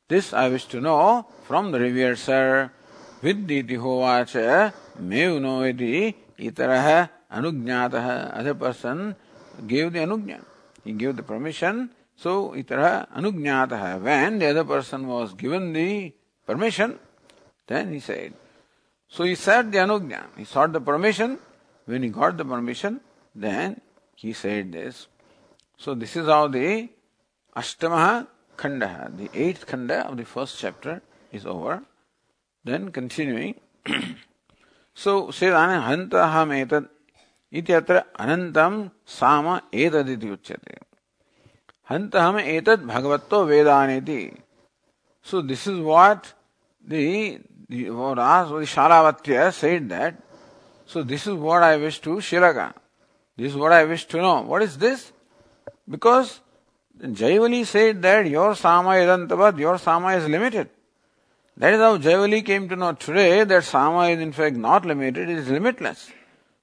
This I wish to know from the revered sir विद्धीति होवाच मे नो इति। Itaraha anugnataha. Other person gave the anugnya. He gave the permission. So itaraha anugnataha. When the other person was given the permission, then he said. So he said the anugnya. He sought the permission. When he got the permission, then he said this. So this is how the Ashtamaha Khanda, the eighth Khanda of the first chapter is over. Then continuing. *clears throat* So सेदाने हन्तः एतद् इत्यत्र अनन्तं साम एतदिति उच्यते हन्तहम् एतद् भगवतो वेदानेति so this is what the Sharavatya said that so this is what I wish to Shilaka this is what I wish to know what is this because Jaivali said that your Sama Edantavad your Sama is limited That is how Jaivali came to know today that Sama is in fact not limited, it is limitless.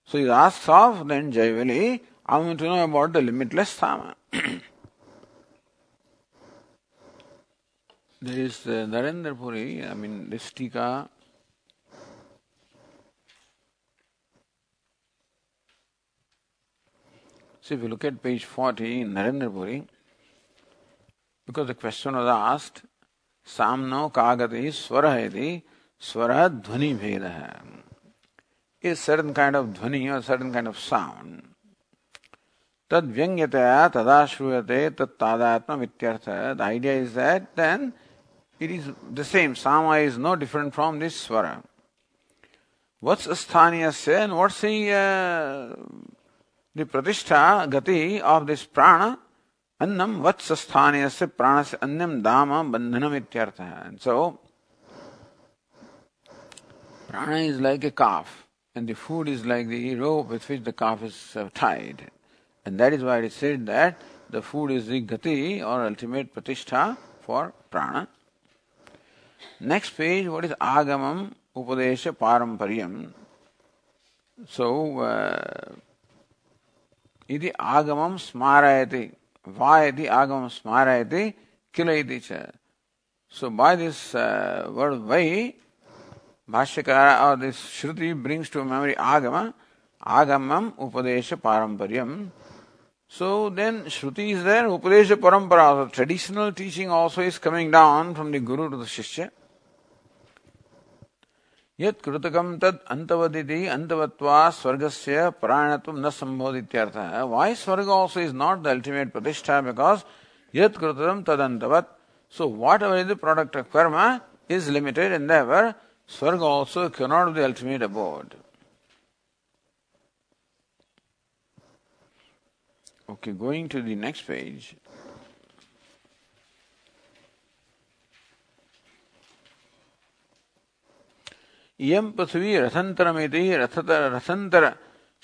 So he asks of then Jaivali, I want to know about the limitless Sama. *clears throat* there is uh, Narendra Puri, I mean this Tika So if you look at page 40 in Narendra Puri, because the question was asked, सामनो कागत ही स्वर यदि स्वर ध्वनि भेद। है इस certain kind of ध्वनि और सर्टन काइंड ऑफ़ साउंड तद व्यंग्यतया तदा श्रूयते तत्तादात्म इत्यर्थ the idea is that then it is the same साम is no different from this स्वर। वट्स स्थानीय से वट्स द प्रतिष्ठा गति ऑफ़ दिस प्राण annam vatsasthaniyasya pranasya annam dama bandhanam ityartha. And so, prana is like a calf and the food is like the rope with which the calf is uh, tied. And that is why it is said that the food is the gati or ultimate pratishtha for prana. Next page, what is agamam upadesha paramparyam? So, uh, इति आगमं स्मारयति va agam smara iti cha. So by this uh, word vai, Bhashyakara or this Shruti brings to memory agama, agamam upadesha paramparyam. So then Shruti is there, upadesha parampara, The traditional teaching also is coming down from the Guru to the Shishya. यत्कृतकम तद अंतवदिति अंतवत्वा स्वर्गस्य प्राणत्वम न संभवदित्यर्थः why स्वर्ग also is not the ultimate प्रतिष्ठा? Because यत्कृतकम तद अंतवत् so whatever is the product of कर्म इज़ लिमिटेड इन देवर स्वर्ग also cannot be the ultimate abode Okay, going to the next page. इयम पृथ्वी रथंतरमिति रथतर रथंतर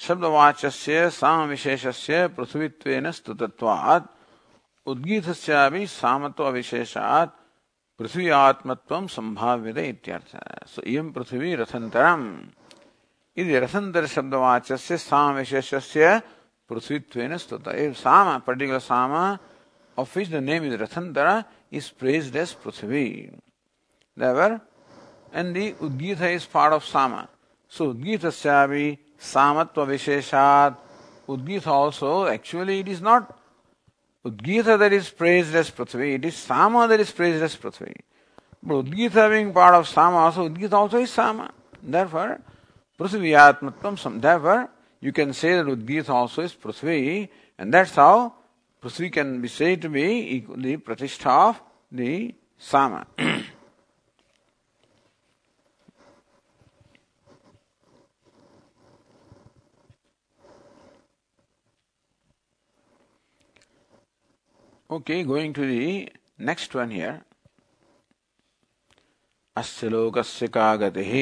शब्दवाच्य साम विशेषस्य पृथ्वीत्वेन स्तुतत्वात्। उद्गीतस्यापि सामत्व विशेषात् पृथ्वी आत्मत्वं संभाव्यते इत्यर्थ। सो इयम पृथ्वी रथंतरम इति रथंतर शब्दवाच्य साम विशेषस्य पृथ्वीत्वेन स्तुत। साम पर्टिकुलर साम of which the name is Rathantara is praised as Prithvi. Therefore, and the Udgita is part of Sama. So Udgita Syavi Samatva Visheshat. Udgita also, actually it is not Udgita that is praised as Prithvi, it is Sama that is praised as Prithvi. But Udgita being part of Sama also, Udgita also is Sama. Therefore, Prithvi Atmatvam, therefore, you can say that Udgita also is Prithvi, and that's how Prithvi can be said to be the Pratishtha of the Sama. *clears throat* okay, going to the next one here. अस्य लोकस्य का गतिः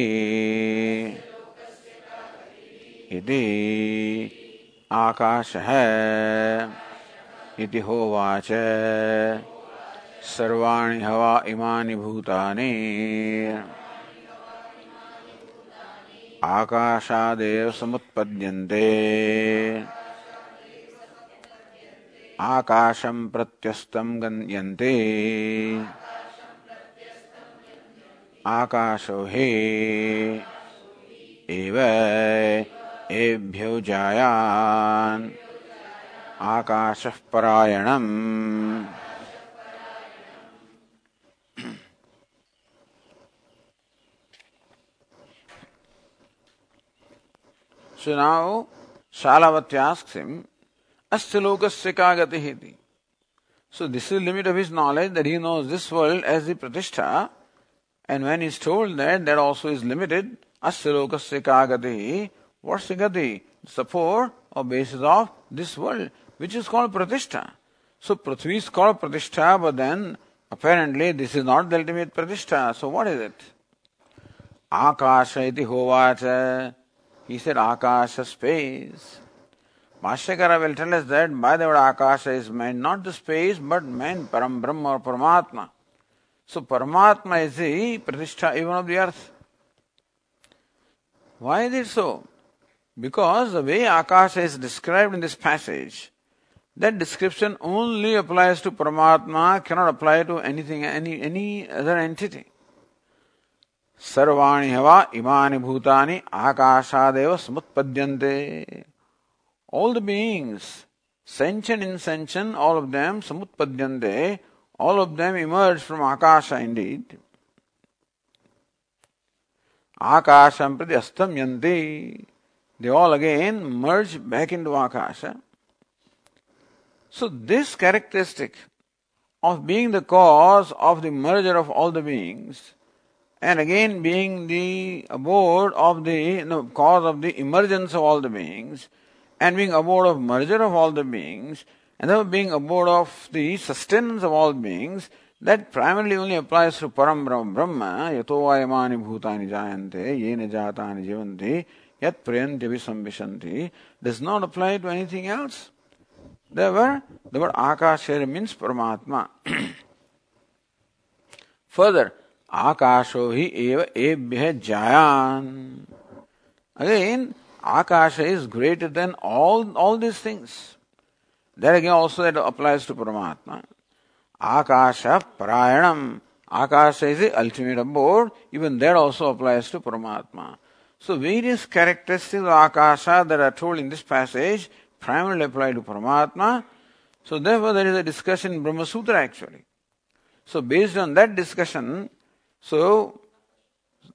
इति आकाशः इति होवाच सर्वाणि हवा इमानि भूतानि आकाशादेव समुत्पद्यन्ते आकाशं प्रत्यस्तं गन्यन्ते। आकाशो हे एव एभ्यो जायान्। आकाशः परायणम्। So now him, Asya lokasya ka gati So this is the limit of his knowledge that he knows this world as the pratishtha And when he's told that, that also is limited, asya kagati, what's the gati? Support or basis of this world, which is called pratishtha. So Prithvi is called pratishtha, but then apparently this is not the ultimate pratishtha. So what is it? Akasha iti hovacha. He said Akasha space. Bhashyakara will tell us that by the word Akasha is meant not the space, but meant Param Brahma or Paramatma. So Paramatma is the Pratishtha even of the earth. Why is it so? Because the way Akasha is described in this passage, that description only applies to Paramatma, cannot apply to anything, any, any other entity. सर्वाणि हवा इमानि भूतानि आकाशादेव समुत्पद्यन्ते all the beings, sentient, insentient, all of them samutpadyante, all of them emerge from Akasha indeed. Akasham prati. They all again merge back into Akasha. So this characteristic of being the cause of the merger of all the beings and again being the abode of the no, cause of the emergence of all the beings and being abode of merger of all the beings and then being abode of the sustenance of all beings, that primarily only applies to Param Brahma, yato vayamani bhutani jayante, yene jatani jivanti, yat visambishanti, does not apply to anything else. Therefore, the word Akasha means Paramatma. *clears throat* Further, Akasho hi eva ebhya jayan. Again, Akasha is greater than all, all these things. There again also that applies to Paramatma. Akasha Parayanam. Akasha is the ultimate abode. Even that also applies to Paramatma. So various characteristics of Akasha that are told in this passage primarily apply to Paramatma. So therefore there is a discussion in Brahma Sutra actually. So based on that discussion, so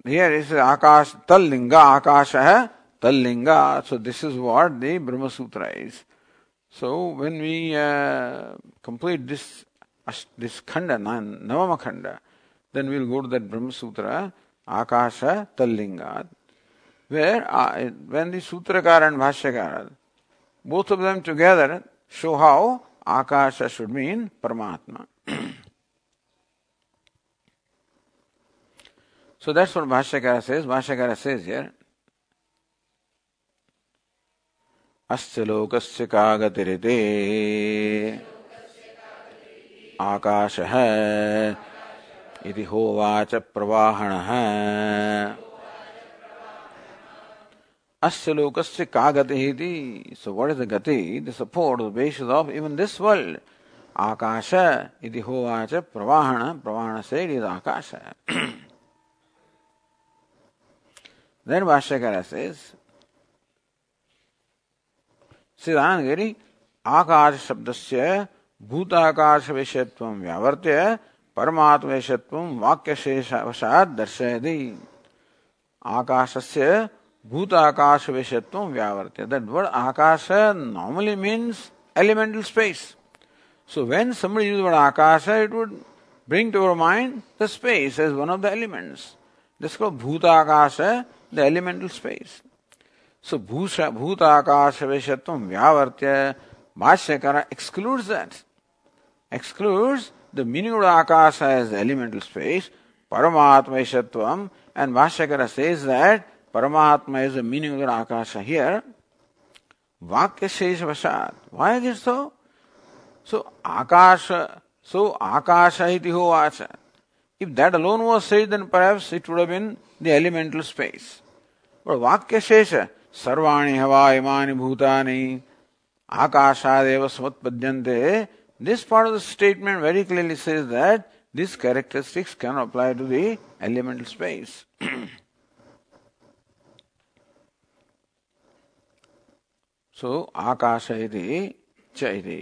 here is Akash Tallinga, Akasha Tallinga. So this is what the Brahma Sutra is. So when we uh, complete this this khanda, Navama khanda, then we'll go to that Brahma Sutra, Akasha Tallinga, where uh, when the Sutrakara and Bhashyakara, both of them together show how Akasha should mean Paramatma. *clears throat* so that's what Bhashyakara says. Bhashyakara says here, अस्य लोकस्य का गतिरिते आकाशः इति होवाच प्रवाहणः। अस्य लोकस्य का गतिः इति सो व्हाट इज़ द गति the support the basis of even this world आकाश इति होवाच प्रवाहण। प्रवाहण से it is Akash. *clears throat* Then Bhashyakara says सिद्धांत गिरी आकाश शब्द से भूताकाश विषयत्व व्यावर्त परमात्म विषयत्व वाक्य शेषावसाद दर्शय दी आकाश से भूताकाश विषयत्व व्यावर्त that Akash normally means elemental space so when some use word Akash it would bring to our mind the space is one of the elements जिसको भूताकाश है the elemental space So Bhuta Akasha Vishatvam Vyavartya, excludes that. Excludes the meaning of Akasha as elemental space, Paramatma Ishatvam, and Bhashyakara says that Paramatma is the meaning of Akasha here. Vakya Shesh Vashat. Why is it so? So Akasha, so Akasha iti. If that alone was said, then perhaps it would have been the elemental space. But Vakya सर्वाणि हवा इमानि भूतानि, आकाशादेव समुत्पद्यन्ते। This part of the statement very clearly says that this characteristics can apply to the elemental space so आकाश इति च इति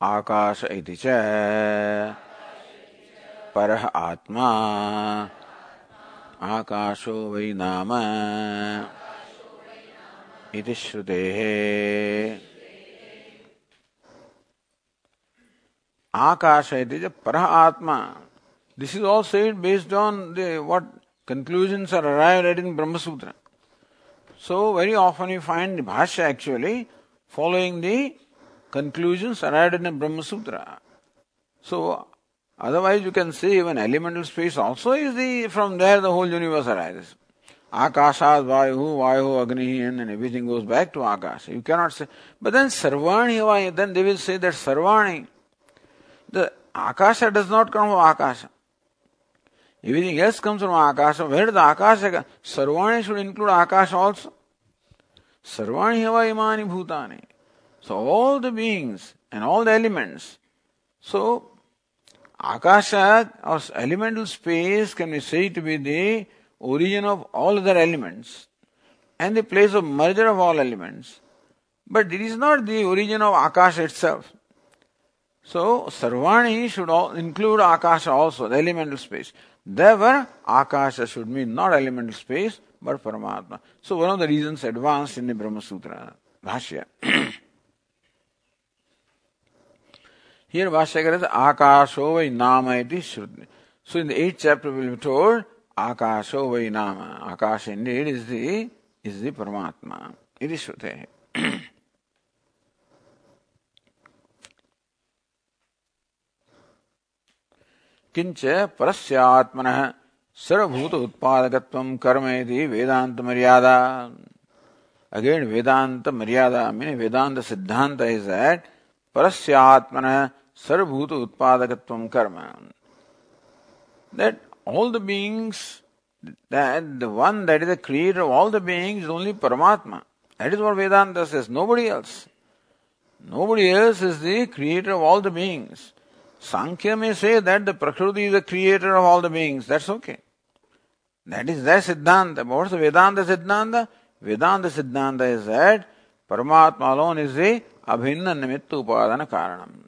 आकाश इति च आत्मा आकाशो वै नाम। इति श्रुतेः। आकाश इति च परः आत्मा this is all said based on the what conclusions are arrived at in Brahmasutra so very often you find the भाष्य actually following the conclusions arrived in Brahmasutra so otherwise you can say even elemental space also is the from there the whole universe arises. Akashad Vayu, Vayu, Agni, and everything goes back to Akasha. You cannot say. But then Sarvani, then they will say that Sarvani, the Akasha does not come from Akasha. Everything else comes from Akasha. Where does Akasha Sarvani should include Akasha also. Sarvani hava imani bhutani. So all the beings and all the elements. So Akasha or elemental space can be said to be the origin of all other elements and the place of merger of all elements. But it is not the origin of Akasha itself. So Sarvani should include Akasha also, the elemental space. Therefore, Akasha should mean not elemental space, but Paramatma. So one of the reasons advanced in the Brahma Sutra, Bhashya. *clears throat* Here Bhashyakara says, Akasho vai nama Shruti. So in the eighth chapter we will be told, Akasho vai nama. Akasha indeed is the, is the Paramatma. Iti Shruti. किंच परस्यात्मन सर्वभूत उत्पादकत्व कर्म यदि वेदांत मर्यादा again वेदांत मर्यादा mean Vedanta सिद्धांत is that परस्यात्मन sarvabhuta utpadakatvam karma. That all the beings, that the one that is the creator of all the beings is only Paramatma. That is what Vedanta says, nobody else. Nobody else is the creator of all the beings. Sankhya may say that the Prakriti is the creator of all the beings. That's okay. That is their Siddhanta. But what's the Vedanta Siddhanta? Vedanta Siddhanta is that Paramatma alone is the abhinna-nimittu Upadana Karanam.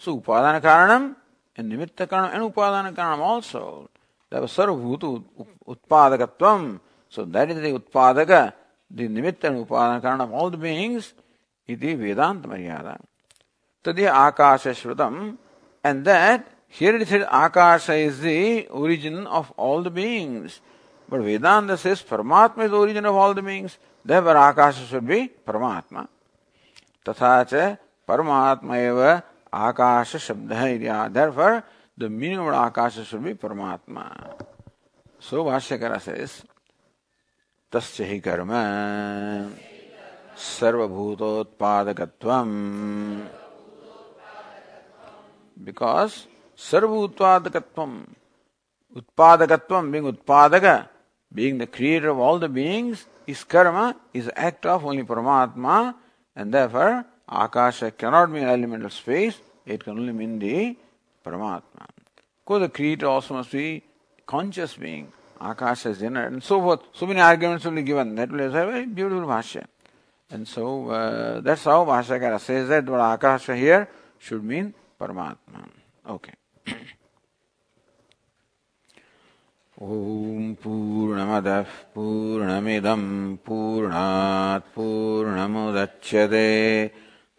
So Upadana Karanam and Nimitta Karanam and Upadana Karanam also. That was Sarvabhuta Utpadakatvam. So that is the Utpadaka, the Nimitta and Upadana Karanam of all the beings. Iti Vedanta Maryada. Tadya Akasha Shrutam and that here it says Akasha is the origin of all the beings. But Vedanta says Paramatma is the origin of all the beings. Therefore Akasha should be Paramatma. तथा च परमात्मा एव आकाश शब्द है therefore the meaning of akasha should be paramatma so bhashyakara says, तस्य हि कर्म। सर्वभूतोत्पादकत्वम्। बिकॉज़ सर्वोत्पादकत्वम उत्पादकत्व बींग उत्पादक being the creator of all the beings is कर्म इज़ एक्ट ऑफ़ ओनली परमात्मा and therefore Akasha cannot mean elemental space, it can only mean the Paramatma. Because the creator also must be conscious being, Akasha is inner, and so forth. So many arguments will be given. That will be a very beautiful Bhashya. And so uh, that's how Bhashyakara says that what Akasha here should mean परमात्मा okay ॐ पूर्ण पूर्णमदः पूर्णमिदम् पूर्णात् पूर्णमुदच्यते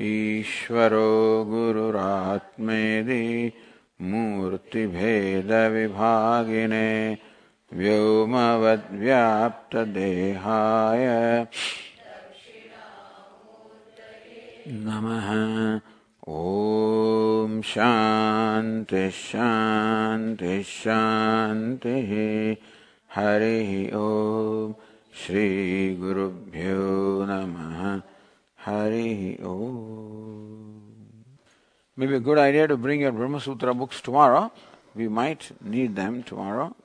ईश्वरो गुरुरात्मेदि मूर्तिभेदविभागिने व्योमवद्व्याप्तदेहाय नमः। ॐ शान्तिः शान्तिः शान्तिः। हरिः ॐ श्रीगुरुभ्यो नमः Hari Maybe a good idea to bring your Brahma Sutra books tomorrow. We might need them tomorrow.